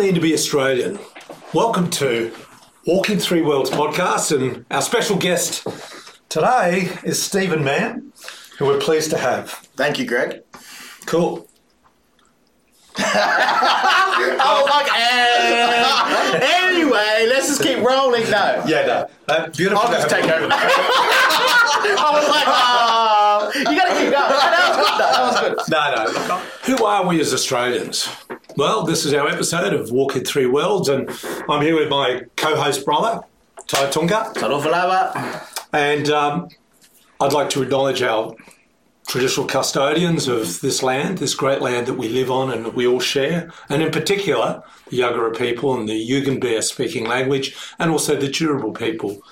mean to be Australian? Welcome to Walking Three Worlds podcast, and our special guest today is Stephen Mam, who we're pleased to have. Thank you, Greg. Cool. Oh, fuck. eh. anyway, let's just keep rolling now. Yeah, no, uh, beautiful. I'll to just have take you. over. I was like, oh, you gotta keep going. That was good. though. That was good. No, no. Who are we as Australians? Well, this is our episode of Walking Three Worlds, and I'm here with my co-host brother, Taitu'uga, Tarofalava. and um, I'd like to acknowledge our traditional custodians of this land, this great land that we live on and that we all share, and in particular, the Yagara people and the Yugambeh speaking language, and also the Turrbal people,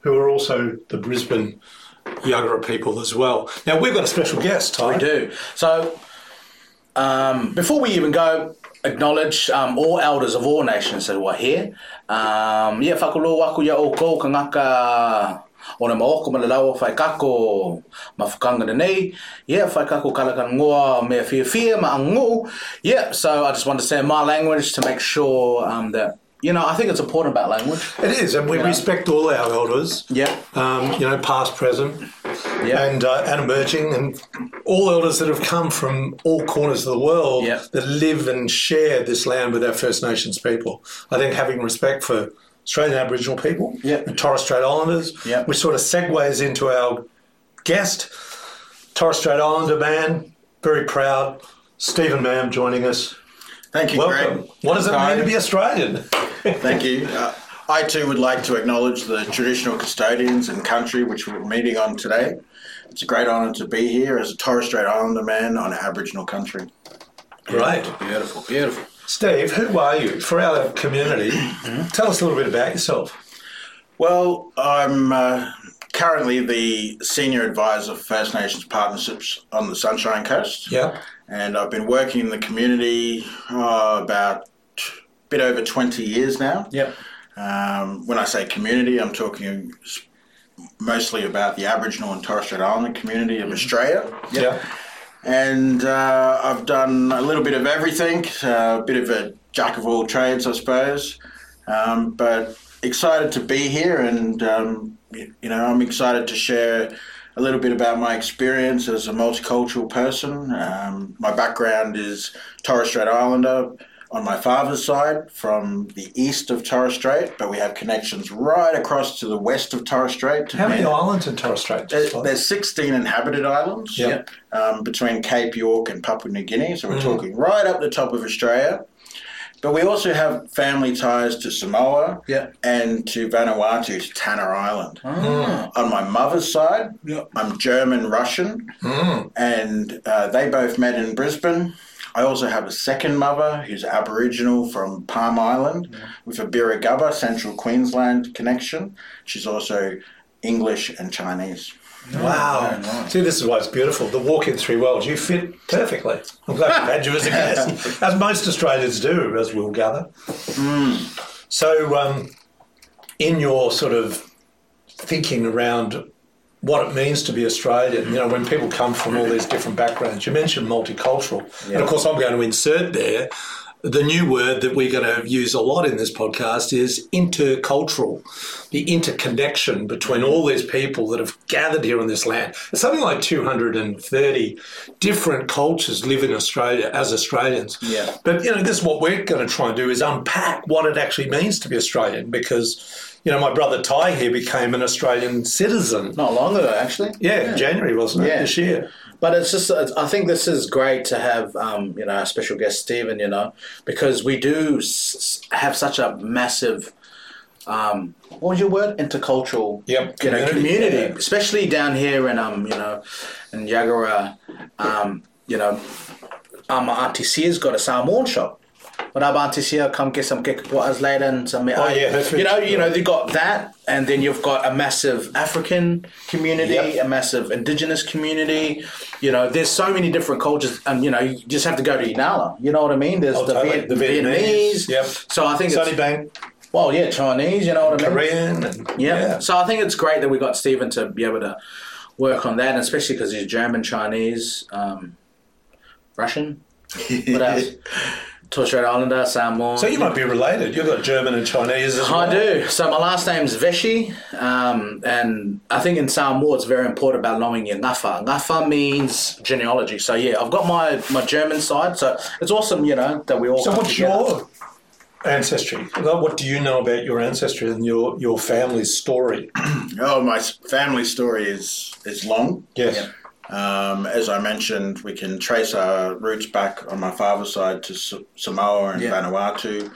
who are also the Brisbane Yagara people as well. Now, we've got a special guest, Ty. We do. So, um, before we even go, acknowledge um, all elders of all nations that are here. Um, yeah, whakalo waku ia o kou ka o na maoko malalau whai kako mawhakanga nei. Yeah, whai kako kalakan ngoa mea fia fia ma angu. Yeah, so I just want to say my language to make sure um, that, you know, I think it's important about language. It is, and we Yeah. respect all our elders. Yeah. Um, you know, past, present, Yeah. and uh, and emerging, and all elders that have come from all corners of the world Yeah. that live and share this land with our First Nations people. I think having respect for Australian Aboriginal people Yeah. and Torres Strait Islanders, Yeah. which sort of segues into our guest, Torres Strait Islander man, very proud, Stephen Mam joining us. Thank you, Welcome. Greg. What does it mean to be Australian? Thank you. Uh, I too would like to acknowledge the traditional custodians and country which we're meeting on today. It's a great honour to be here as a Torres Strait Islander man on Aboriginal country. Great. Beautiful, beautiful. Steve, who are you? For our community, Mm-hmm. tell us a little bit about yourself. Well, I'm uh, currently the senior advisor for First Nations partnerships on the Sunshine Coast. Yeah. and I've been working in the community uh, about a bit over 20 years now. Yep. Um, when I say community, I'm talking mostly about the Aboriginal and Torres Strait Islander community of Australia. Yeah. And uh, I've done a little bit of everything, a bit of a jack of all trades, I suppose. Um, but excited to be here, and um, you know, I'm excited to share a little bit about my experience as a multicultural person. Um, my background is Torres Strait Islander on my father's side from the east of Torres Strait, but we have connections right across to the west of Torres Strait. How many There- islands in Torres Strait? there's, there's 16 inhabited islands Yeah. um, between Cape York and Papua New Guinea, so we're Mhm. talking right up the top of Australia. But we also have family ties to Samoa Yeah. and to Vanuatu, to Tanna Island. Mm. On my mother's side, Yeah. I'm German Russian, Mm. and uh, they both met in Brisbane. I also have a second mother who's Aboriginal from Palm Island with a Birragubba, Central Queensland connection. She's also English and Chinese. Wow. See, this is why it's beautiful. The walk in three worlds. You fit perfectly. I'm glad we've had you as a guest, as most Australians do, as we'll gather. So, um, in your sort of thinking around what it means to be Australian, you know, when people come from all these different backgrounds, you mentioned multicultural. And of course, I'm going to insert there the new word that we're going to use a lot in this podcast is intercultural, the interconnection between all these people that have gathered here on this land. Something like 230 different cultures live in Australia as Australians. Yeah. But, you know, this is what we're going to try and do is unpack what it actually means to be Australian because, you know, my brother Ty here became an Australian citizen. Not long ago, actually. Yeah, January, wasn't it? Yeah. This year. But it's just, it's- I think this is great to have, um, you know, our special guest Stephen, you know, because we do s- have such a massive, um, what was your word? Intercultural, Yep, you know, community, community, yeah. especially down here in, um, you know, in Yagara, um, you know, um, my auntie Sia's got a Samoan shop. But our auntie Sia come get some kekapuatas later and some, Oh, yeah, that's you know, you know, they got that, and then you've got a massive African community, Yep. a massive indigenous community. You know, there's so many different cultures, and you know, you just have to go to Inala. You know what I mean? There's Oh, the, totally. Viet- The Vietnamese. Vietnamese, yep. So I think Sunnybank, well, yeah, Chinese. You know what I mean? Korean. And, Yeah. So I think it's great that we got Stephen to be able to work on that, and especially because he's German, Chinese, um, Russian. What else? Torres Strait Islander, Samoan. So you might be related. You've got German and Chinese as well. I do. So my last name's Veshi, um, and I think in Samoa it's very important about knowing your ngafa. Ngafa means genealogy. So yeah, I've got my, my German side. So it's awesome, you know, that we all. So what's together. your ancestry? What do you know about your ancestry and your, your family's story? Oh, my family story is is long. Yes. Yeah. Um, as I mentioned, we can trace our roots back on my father's side to S- Samoa and Yeah. Vanuatu,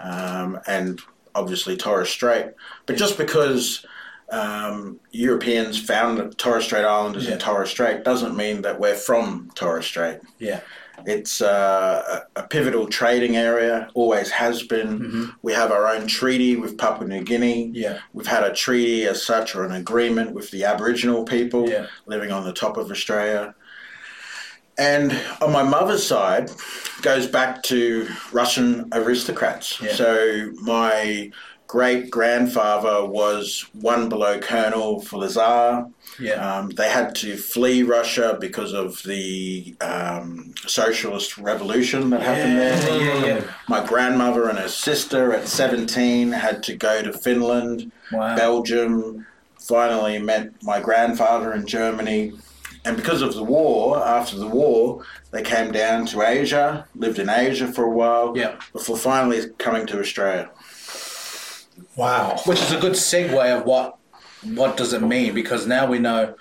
um, and obviously Torres Strait. But just because um, Europeans found Torres Strait Islanders Yeah. in Torres Strait doesn't mean that we're from Torres Strait. Yeah. It's uh, a pivotal trading area, always has been. We have our own treaty with Papua New Guinea. Yeah. We've had a treaty as such or an agreement with the Aboriginal people Yeah. living on the top of Australia. And on my mother's side, goes back to Russian aristocrats. Yeah. So my great grandfather was one below colonel for the Tsar. Yeah. Um, they had to flee Russia because of the um, socialist revolution that happened there. yeah, yeah. My grandmother and her sister at 17 had to go to Finland, Wow. Belgium, finally met my grandfather in Germany. And because of the war, after the war, they came down to Asia, lived in Asia for a while, Yeah. before finally coming to Australia. Wow. Which is a good segue of what what does it mean because now we know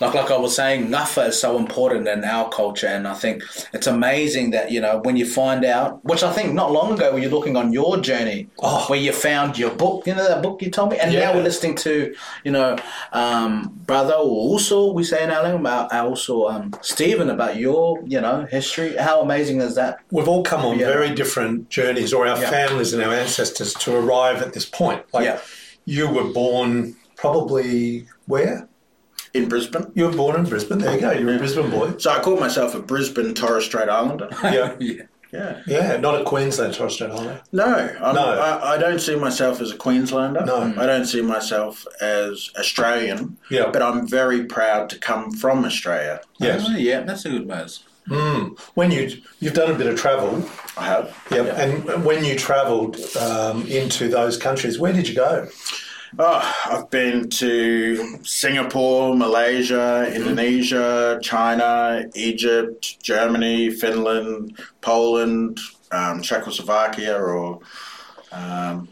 like like I was saying Ngafa is so important in our culture and I think it's amazing that you know when you find out which I think not long ago when you're looking on your journey Oh. where you found your book you know that book you told me and Yeah. now we're listening to you know um, brother or also we say in our language about also um, Stephen about your you know history how amazing is that We've all come on Yeah. very different journeys, or our Yeah. families and our ancestors, to arrive at this point. Like you were born probably where? In Brisbane. You were born in Brisbane. There you go. You're a Brisbane boy. So I call myself a Brisbane Torres Strait Islander. Yeah. yeah yeah. Yeah, not a Queensland Torres Strait Islander. No, I'm, No. I, I don't see myself as a Queenslander. No. I don't see myself as Australian. Yeah. But I'm very proud to come from Australia. Yes. Oh, yeah that's a good buzz Mm. When you you've done a bit of travel, I have. yeah, Yeah. and when you travelled um, into those countries, where did you go? Oh, I've been to Singapore, Malaysia, Indonesia, China, Egypt, Germany, Finland, Poland, um, Czechoslovakia, or um,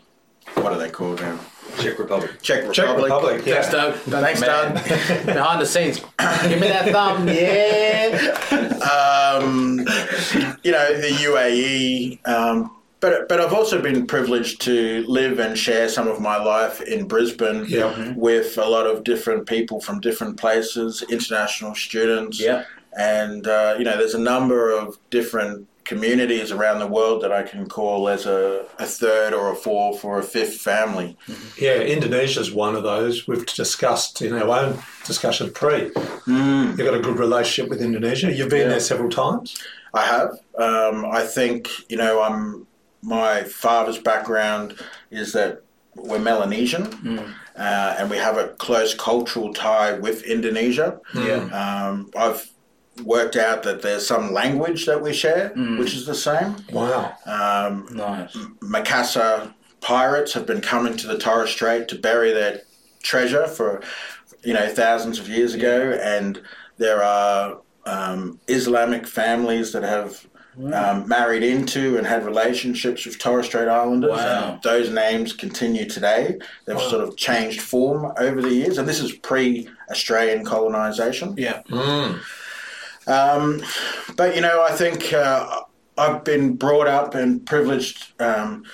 what are they called now? Czech Republic. Czech Republic. Czech Republic. Yeah. Thanks, Doug. Thanks, Man. Doug. Behind the scenes. Give me that thumb. Yeah. um, you know, the UAE. Um, but, but I've also been privileged to live and share some of my life in Brisbane Yeah. with a lot of different people from different places, international students. Yeah. And, uh, you know, there's a number of different communities around the world that I can call as a, a third or a fourth or a fifth family. Yeah, Indonesia is one of those we've discussed in our own discussion pre. Mm. You've got a good relationship with Indonesia. You've been Yeah. there several times. I have. Um, I think you know. I'm my father's background is that we're Melanesian, uh, and we have a close cultural tie with Indonesia. Yeah. Um, I've worked out that there's some language that we share, which is the same. Wow. Um, Nice. Makassar pirates have been coming to the Torres Strait to bury their treasure for, you know, thousands of years ago, and there are um, Islamic families that have um, married into and had relationships with Torres Strait Islanders. Wow. And those names continue today. They've sort of changed form over the years, and this is pre-Australian colonisation. Yeah. Mm. Um, but you know, I think uh, I've been brought up and privileged um,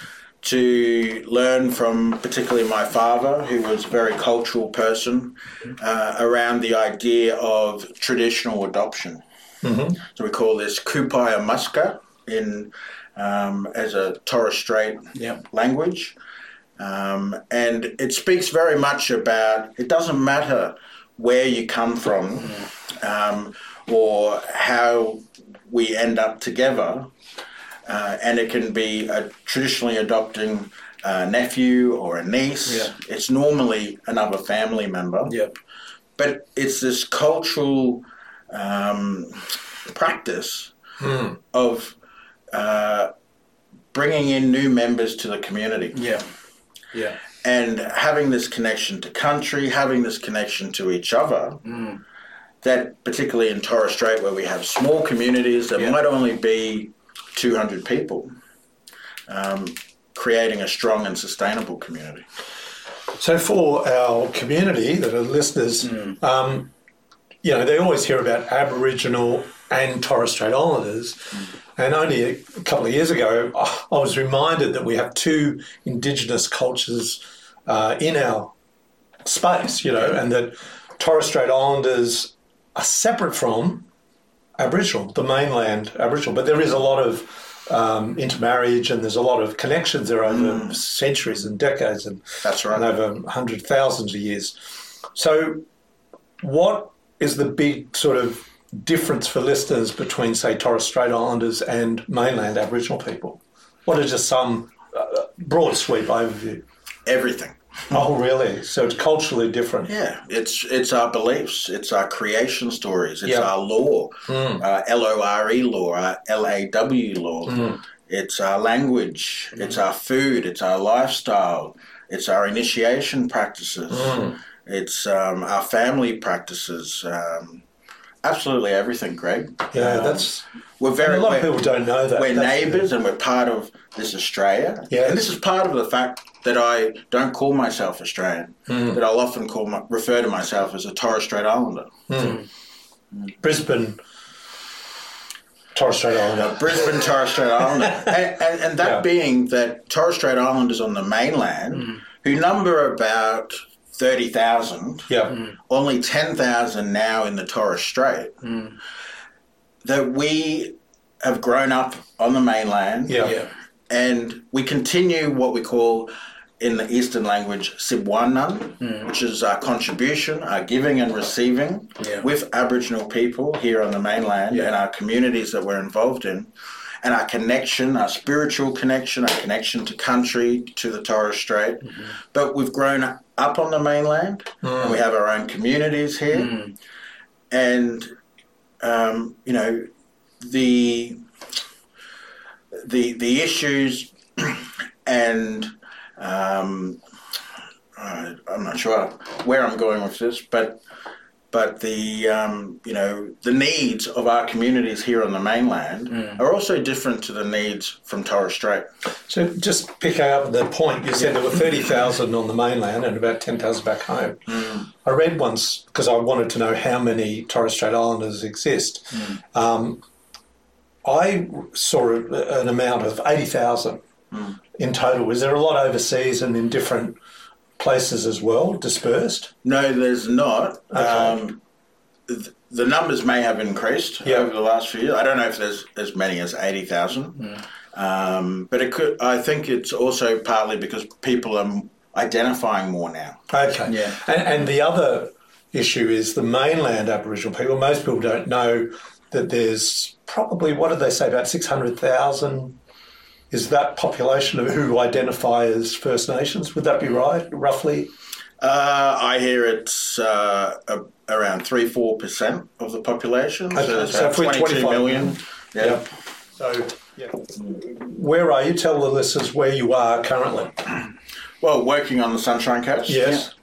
to learn from, particularly my father, who was a very cultural person, uh, around the idea of traditional adoption. Mhm. So we call this Kupai Omasker in um, as a Torres Strait Yep. language. Um, and it speaks very much about it doesn't matter where you come from um, or how we end up together. Uh, and it can be a traditionally adopting a nephew or a niece. Yeah. It's normally another family member Yep. but it's this cultural um, practice Mm. of uh, bringing in new members to the community Yeah. Yeah. and having this connection to country, having this connection to each other. That particularly in Torres Strait, where we have small communities that Yeah. might only be 200 people, um, creating a strong and sustainable community. So for our community that are listeners, um, you know, they always hear about Aboriginal and Torres Strait Islanders. And only a couple of years ago, I was reminded that we have two Indigenous cultures uh, in our space, you know, and that Torres Strait Islanders are separate from Aboriginal, the mainland Aboriginal. But there is a lot of um, intermarriage and there's a lot of connections there over centuries and decades and, That's right. and over hundred thousands of years. So, what is the big sort of difference for listeners between, say, Torres Strait Islanders and mainland Aboriginal people? What are just some uh, broad sweep overview? Everything. Oh, really? So it's culturally different. Yeah, it's it's our beliefs, it's our creation stories, it's Yeah. our law, hmm. uh, L O R E law, our L A W law. Hmm. It's our language, hmm. it's our food, it's our lifestyle, it's our initiation practices, it's um, our family practices. Um, absolutely everything, Greg. Yeah, Um, that's. we're very a lot of people don't know that. we're That's- neighbours and we're part of this Australia. Yes. And this is part of the fact that I don't call myself Australian, Hmm. that I'll often call my, refer to myself as a Torres Strait Islander. Brisbane, Torres Strait Islander. A Brisbane Torres Strait Islander. and, and, and that Yeah. being that Torres Strait Islanders on the mainland, who number about 30,000, Yeah. Mm. only 10,000 now in the Torres Strait, mm. that we have grown up on the mainland. Yeah. Yeah. and we continue what we call in the Eastern language Sibwanan, mm. which is our contribution, our giving and receiving Yeah. with Aboriginal people here on the mainland Yeah. and our communities that we're involved in, and our connection, our spiritual connection, our connection to country, to the Torres Strait. But we've grown up on the mainland, and we have our own communities here, and um, you know the the the issues and um, uh, I'm not sure where I'm going with this, but but the um, you know the needs of our communities here on the mainland are also different to the needs from Torres Strait. So just picking up the point, you said there were 30,000 on the mainland and about 10,000 back home. I read once, because I wanted to know how many Torres Strait Islanders exist, um, I saw an amount of 80,000 in total. Is there a lot overseas and in different places as well, dispersed? No, there's not. Okay. Um, th- the numbers may have increased Yeah. over the last few years. I don't know if there's as many as eighty thousand, um, but it could. I think it's also partly because people are identifying more now. Okay. Yeah. And, and the other issue is the mainland Aboriginal people. Most people don't know that there's probably, what did they say, about 600,000 is that population of who identify as First Nations. Would that be right, roughly? Uh, I hear it's uh, a, around three four percent of the population. Okay, So it's so about if 22 25 million. Yeah. Yeah. So, yeah. Where are you? Tell the listeners where you are currently. Well, working on the Sunshine Coast. Yes.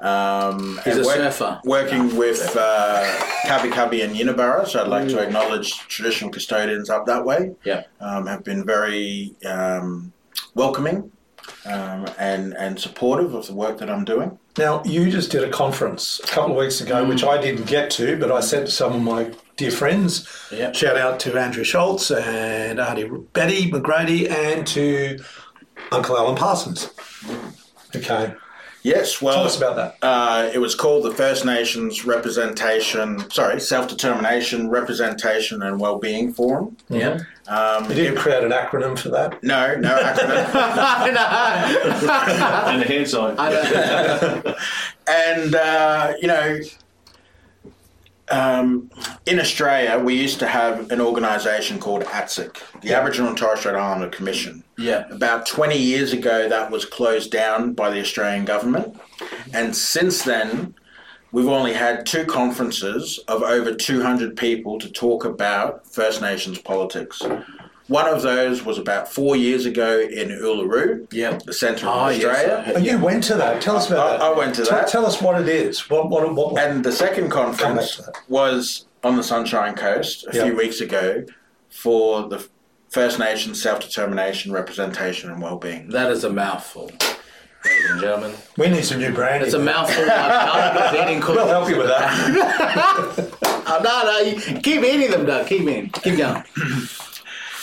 Um, He's a work- surfer. Working with uh, Kabi Kabi and Jinibara, so I'd like Mm. to acknowledge traditional custodians up that way. Yeah. Um, have been very um, welcoming um, and and supportive of the work that I'm doing. Now, you just did a conference a couple of weeks ago, which I didn't get to, but I sent to some of my dear friends. Yeah. Shout out to Andrew Schultz and Auntie Betty McGrady and to Uncle Alan Parsons. Okay. Yes, well, Tell us about that. Uh, it was called the First Nations Representation, sorry, Self Determination, Representation and Wellbeing Forum. Yeah. Um, You didn't create an acronym for that? no, no acronym. and the hand sign. and uh, you know, um, in Australia, we used to have an organisation called ATSIC, the Aboriginal and Torres Strait Islander Commission. Yeah. About 20 years ago, that was closed down by the Australian government. And since then, we've only had two conferences of over 200 people to talk about First Nations politics. One of those was about four years ago in Uluru, Yeah. the centre of Oh, Australia. I heard- And you went to that. Tell us about I- that. I went to Tell- that. Tell us what it is. What what what? And the second conference was on the Sunshine Coast a Yeah. few weeks ago for the First Nations self determination, representation, and well-being. That is a mouthful, ladies and gentlemen. we need some new branding. It's a mouthful. Like eating cookies. We'll help you with that. Oh, no, no, keep eating them, Doug. Keep eating. Keep going.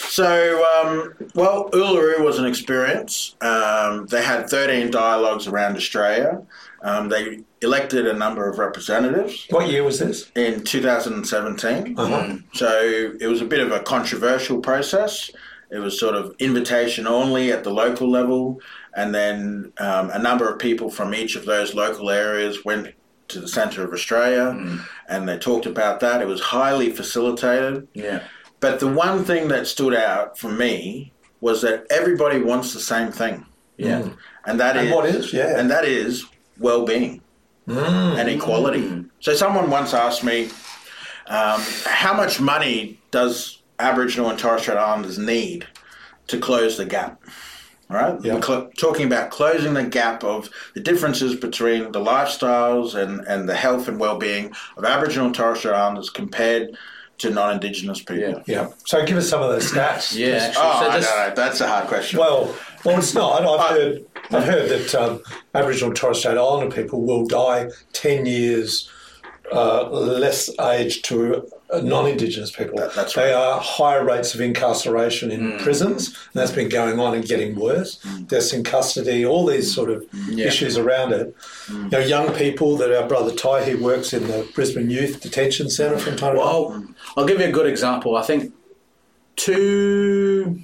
So, um, well, Uluru was an experience. Um, they had 13 dialogues around Australia. Um, they elected a number of representatives what year was this? in 2017. Uh-huh. So it was a bit of a controversial process. It was sort of invitation only at the local level, and then um, a number of people from each of those local areas went to the centre of Australia, and they talked about that. It was highly facilitated. Yeah. But the one thing that stood out for me was that everybody wants the same thing, Yeah. and that is And what is? Yeah. and that is well-being and equality. So someone once asked me, um, how much money does Aboriginal and Torres Strait Islanders need to close the gap? All right, Yeah. We're cl- talking about closing the gap of the differences between the lifestyles and, and the health and well-being of Aboriginal and Torres Strait Islanders compared to non-Indigenous people. Yeah. Yeah. So give us some of those stats. Yeah. Just- actually, Oh, so I just- know, that's a hard question. Well, well, it's not. I've heard. I've heard that um, Aboriginal and Torres Strait Islander people will die ten years uh, less age to non-Indigenous people. That- that's they right. are higher rates of incarceration in prisons, and that's been going on and getting worse. Deaths in custody, all these sort of Yeah. issues around it. You know, young people that our brother Ty, who works in the Brisbane Youth Detention Centre from time to time. Well, I'll give you a good example. I think two,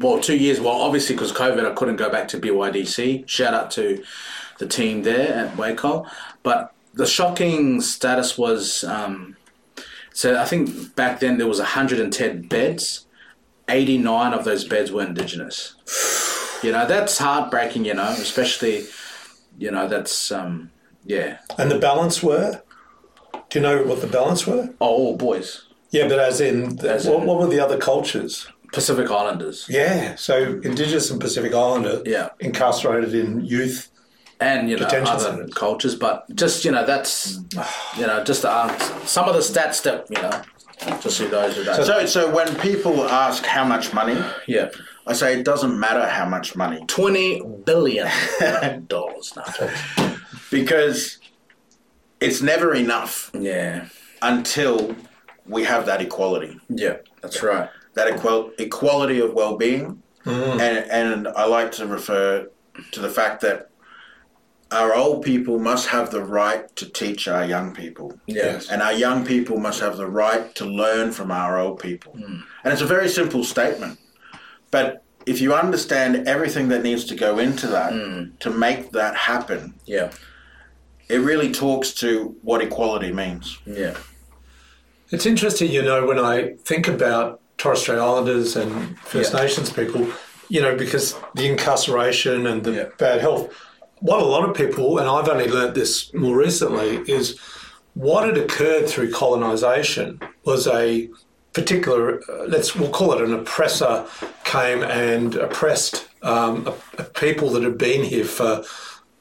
well, two years. Well, obviously because COVID, I couldn't go back to BYDC. Shout out to the team there at Wacol. But the shocking status was, um, so I think back then there was 110 beds. 89 of those beds were Indigenous. You know, that's heartbreaking, you know, especially, you know, that's, um, yeah. And the balance were? Do you know what the balance were? Oh, all boys. Yeah, but as in, As what, in- what were the other cultures? Pacific Islanders. Yeah, so Indigenous and Pacific Islander Yeah. incarcerated in youth. and you know other centres. cultures, but just you know that's you know just um, some of the stats that you know just see those who don't. so, so when people ask how much money, yeah, I say it doesn't matter how much money twenty billion dollars. No, because it's never enough yeah, until we have that equality, yeah, that's right. That equal, equality of well-being, mm. and and I like to refer to the fact that our old people must have the right to teach our young people. Yes. And our young people must have the right to learn from our old people. Mm. And it's a very simple statement. But if you understand everything that needs to go into that mm. to make that happen, Yeah, it really talks to what equality means. yeah, It's interesting, you know, when I think about Torres Strait Islanders and First Yeah. Nations people, you know, because the incarceration and the Yeah. bad health, what a lot of people, and I've only learnt this more recently, is what had occurred through colonisation was a particular, uh, let's we'll call it an oppressor, came and oppressed um, a, a people that had been here for,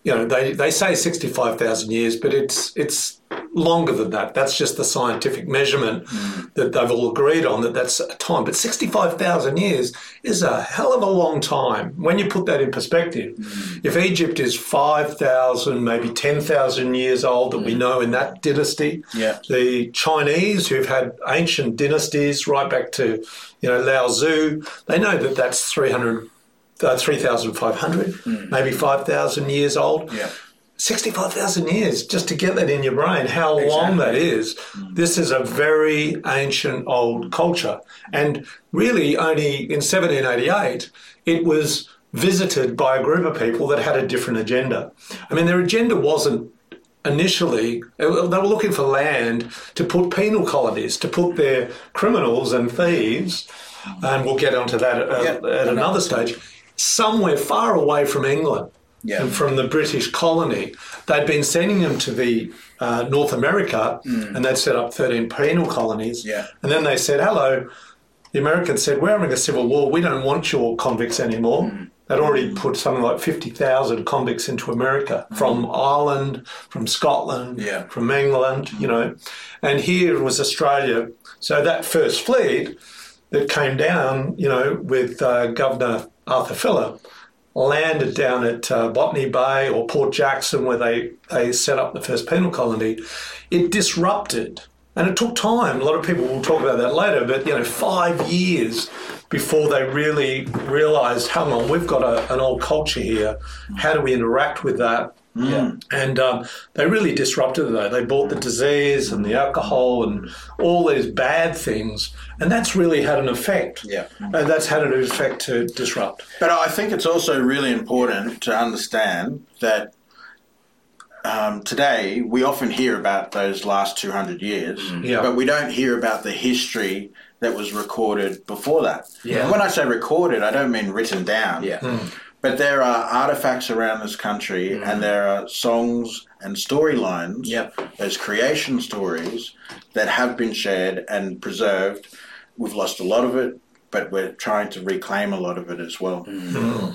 you know, they, they say sixty five thousand years, but it's it's longer than that. That's just the scientific measurement mm. that they've all agreed on that that's a time. But sixty five thousand years is a hell of a long time when you put that in perspective. Mm. If Egypt is five thousand, maybe ten thousand years old that we mm. know in that dynasty, Yeah. the Chinese, who've had ancient dynasties right back to, you know, Lao Tzu, they know that that's 300, uh, 3,500, maybe 5,000 years old. yeah, 65,000 years just to get that in your brain, how long that is. This is a very ancient old culture. And really, only in 1788, it was visited by a group of people that had a different agenda. I mean, their agenda wasn't initially, they were they were looking for land to put penal colonies, to put their criminals and thieves, and we'll get onto that at, Yeah. at another stage, somewhere far away from England Yeah. and from the British colony. They'd been sending them to the uh, North America, and they'd set up 13 penal colonies. Yeah. And then they said, hello, the Americans said, We're having a civil war. We don't want your convicts anymore. Mm. They'd already put something like 50,000 convicts into America from Ireland, from Scotland, Mm. Yeah. from England, you know. And here was Australia. So that first fleet that came down, you know, with uh, Governor Arthur Phillip, landed down at uh, Botany Bay or Port Jackson, where they, they set up the first penal colony. It disrupted, and it took time. A lot of people will talk about that later, but you know, five years before they really realised, hang on, we've got a, an old culture here. How do we interact with that? Yeah. And um, they really disrupted it. Though. They brought the disease and the alcohol and all these bad things, and that's really had an effect. Yeah. and that's had an effect to disrupt. But I think it's also really important to understand that um, today we often hear about those last 200 years, Yeah. but we don't hear about the history that was recorded before that. Yeah. And when I say recorded, I don't mean written down. Yeah. But there are artifacts around this country, and mm. there are songs and storylines, Yep. those creation stories that have been shared and preserved. We've lost a lot of it, but we're trying to reclaim a lot of it as well. Mm-hmm.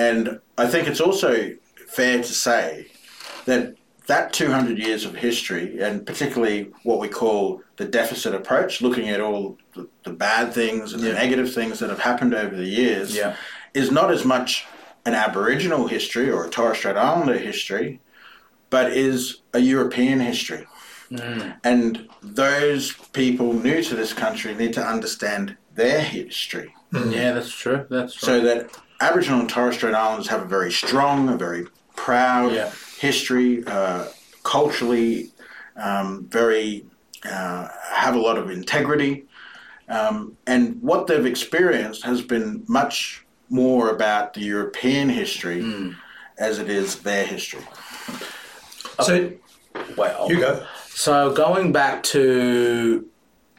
And I think it's also fair to say that that 200 years of history, and particularly what we call the deficit approach, looking at all the, the bad things and the negative things that have happened over the years, Yeah. Is not as much an Aboriginal history or a Torres Strait Islander history, but is a European history. And those people new to this country need to understand their history Yeah, that's true. That's so that Aboriginal and Torres Strait Islanders have a very strong, a very proud Yeah. history, uh, culturally, um, very uh, have a lot of integrity, um, and what they've experienced has been much more about the European history as it is their history. So Wait, I'll- you go. So going back to,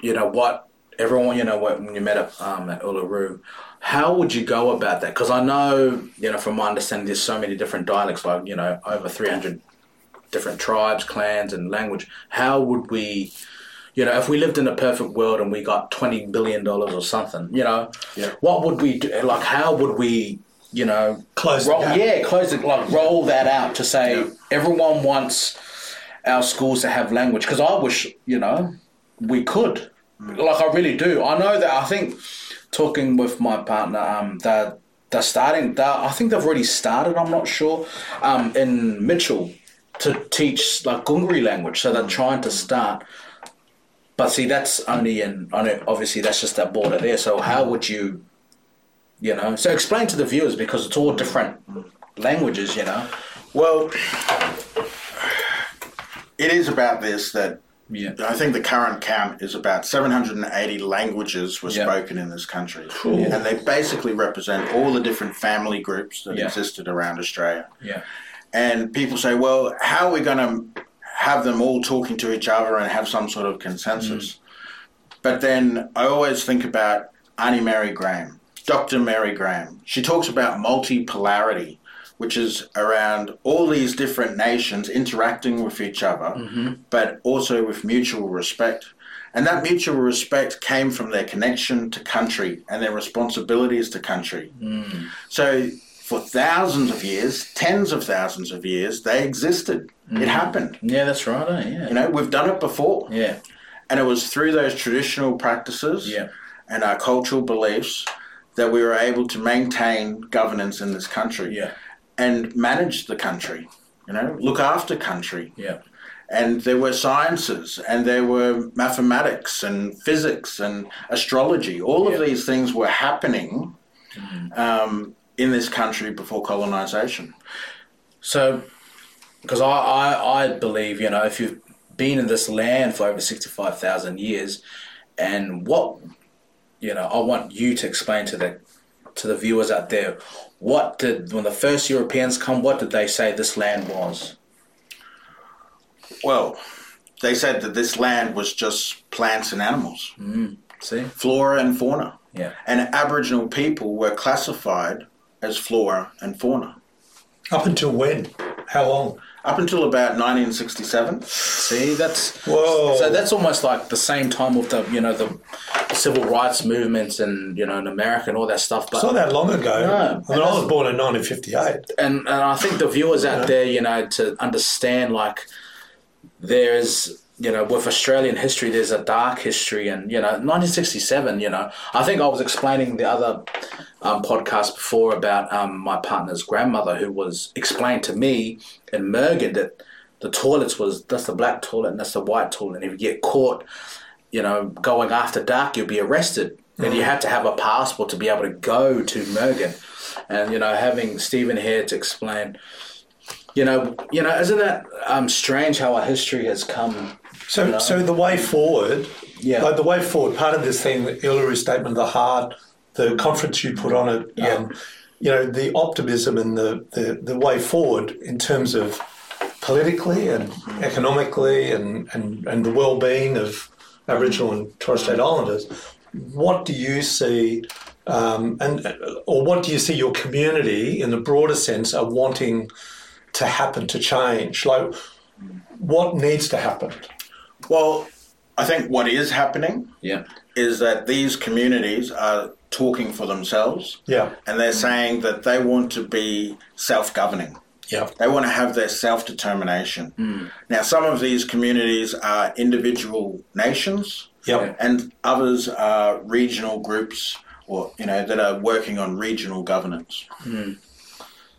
you know, what everyone, you know, when you met up um, at Uluru, how would you go about that? Because I know, you know, from my understanding, there's so many different dialects, like, you know, over 300 different tribes, clans, and language. How would we, you know, if we lived in a perfect world and we got $20 billion or something, you know, Yeah. what would we do? Like, how would we, you know, Close roll, yeah, close it, like roll that out to say Yeah. everyone wants our schools to have language because I wish you know we could like I really do I know that I think talking with my partner um that they're starting that I think they've already started I'm not sure um in Mitchell to teach like Gungari language so they're trying to start but see that's only in I know obviously that's just that border there so how would you you know so explain to the viewers because it's all different languages you know Well, it is about this that yeah I think the current count is about 780 languages were spoken in this country. Cool. And they basically represent all the different family groups that Yeah. existed around Australia. yeah And people say, well, how are we going to have them all talking to each other and have some sort of consensus? Mm. But then I always think about Auntie Mary Graham, Dr. Mary Graham. She talks about multipolarity, which is around all these different nations interacting with each other, mm-hmm. but also with mutual respect. And that mutual respect came from their connection to country and their responsibilities to country. Mm. So for thousands of years, tens of thousands of years, they existed. It happened. yeah that's right eh? yeah You know, we've done it before. yeah And it was through those traditional practices Yeah. and our cultural beliefs that we were able to maintain governance in this country Yeah. and manage the country, you know, look after country. Yeah. And there were sciences and there were mathematics and physics and astrology. All of these things were happening um, in this country before colonization. So, because I, I, I believe, you know, if you've been in this land for over 65,000 years, and what, you know, I want you to explain to the to the viewers out there, what did, when the first Europeans come, what did they say this land was? Well, they said that this land was just plants and animals, mm, See? flora and fauna. Yeah. And Aboriginal people were classified as flora and fauna. Up until when? How long? Up until about 1967. See, that's Whoa. so that's almost like the same time with the you know the civil rights movements and you know in America and all that stuff. But It's not that long ago. No. I mean, I was born in 1958. and and I think the viewers out there, you know, to understand like there's you know with Australian history, there's a dark history, and you know, 1967. You know, I think I was explaining the other um, podcast before about um, my partner's grandmother, who was explained to me in Mergen that the toilets was that's the black toilet and that's the white toilet, and if you get caught, you know, going after dark, you'll be arrested, and you have to have a passport to be able to go to Mergen, and you know, having Stephen here to explain. You know, you know, isn't that um, strange how our history has come? So, No. so the way forward, Yeah. like the way forward, part of this thing, the Uluru Statement of the Heart, the conference you put on it, Yeah. um, you know, the optimism and the, the, the way forward in terms of politically and economically and, and, and the well-being of Aboriginal and Torres Strait Islanders, what do you see, um, and or what do you see your community in the broader sense are wanting to happen to change? Like, what needs to happen? Well, I think what is happening Yeah, is that these communities are talking for themselves Yeah, and they're saying that they want to be self governing. yeah, They want to have their self determination. Hmm. Now, some of these communities are individual nations, yeah. and others are regional groups, or you know, that are working on regional governance. Hmm.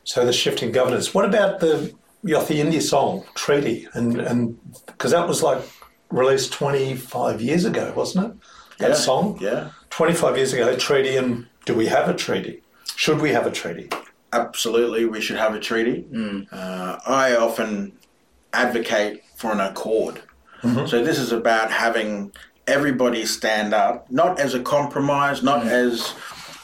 So the shifting governance. What about the Yothu Yindi song Treaty? And and because that was like released twenty five years ago, wasn't it? That Yeah, song. yeah, Twenty five years ago, treaty. And do we have a treaty? Should we have a treaty? absolutely, we should have a treaty. Uh, I often advocate for an accord. So this is about having everybody stand up, not as a compromise, not as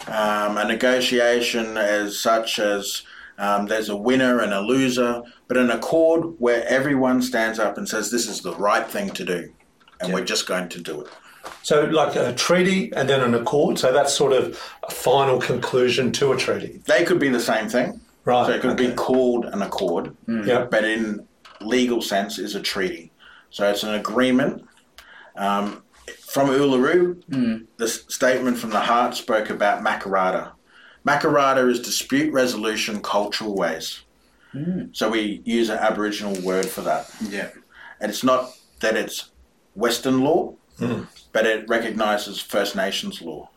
um, a negotiation as such as um, there's a winner and a loser, but an accord where everyone stands up and says this is the right thing to do, and we're just going to do it. So like a treaty and then an accord. So that's sort of a final conclusion to a treaty. They could be the same thing. Right, So it could okay. be called an accord, Yeah. but in legal sense is a treaty. So it's an agreement. Um, from Uluru, the statement from the heart spoke about Makarrata. Makarrata is dispute resolution cultural ways. Hmm. So we use an Aboriginal word for that. yeah, And it's not that it's Western law, hmm. but it recognises First Nations law.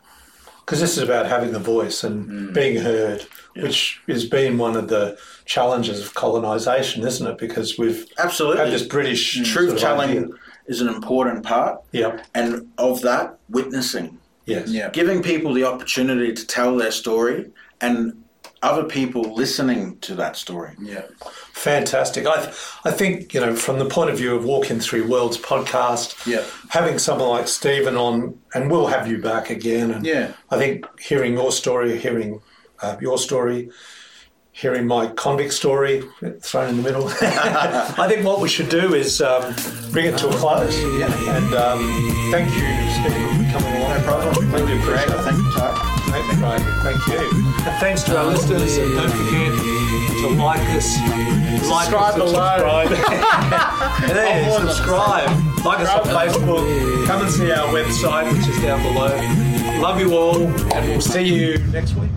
Because this is about having the voice and hmm. being heard, which has been one of the challenges of colonisation, isn't it? Because we've Absolutely. had this British Truth sort of telling idea. is an important part. Yeah. And of that, witnessing. Yes. yeah. Giving people the opportunity to tell their story and other people listening to that story. Yeah. Fantastic. I, th- I think, you know, from the point of view of Walking Three Worlds podcast, Yeah. having someone like Stephen on, and we'll have you back again. And Yeah. I think hearing your story, hearing uh, your story, hearing my convict story thrown in the middle, I think what we should do is um, bring it to a close. Yeah. And um, thank you, Stephen, for coming along. No problem. Really appreciate it. Thank you, Ty. Thank you, Craig. Thank you. And thanks to our listeners, and don't forget to like us, like Subscribe us, and below. subscribe. yeah, subscribe. Like us on Facebook. Come and see our website, which is down below. Love you all, and we'll see you next week.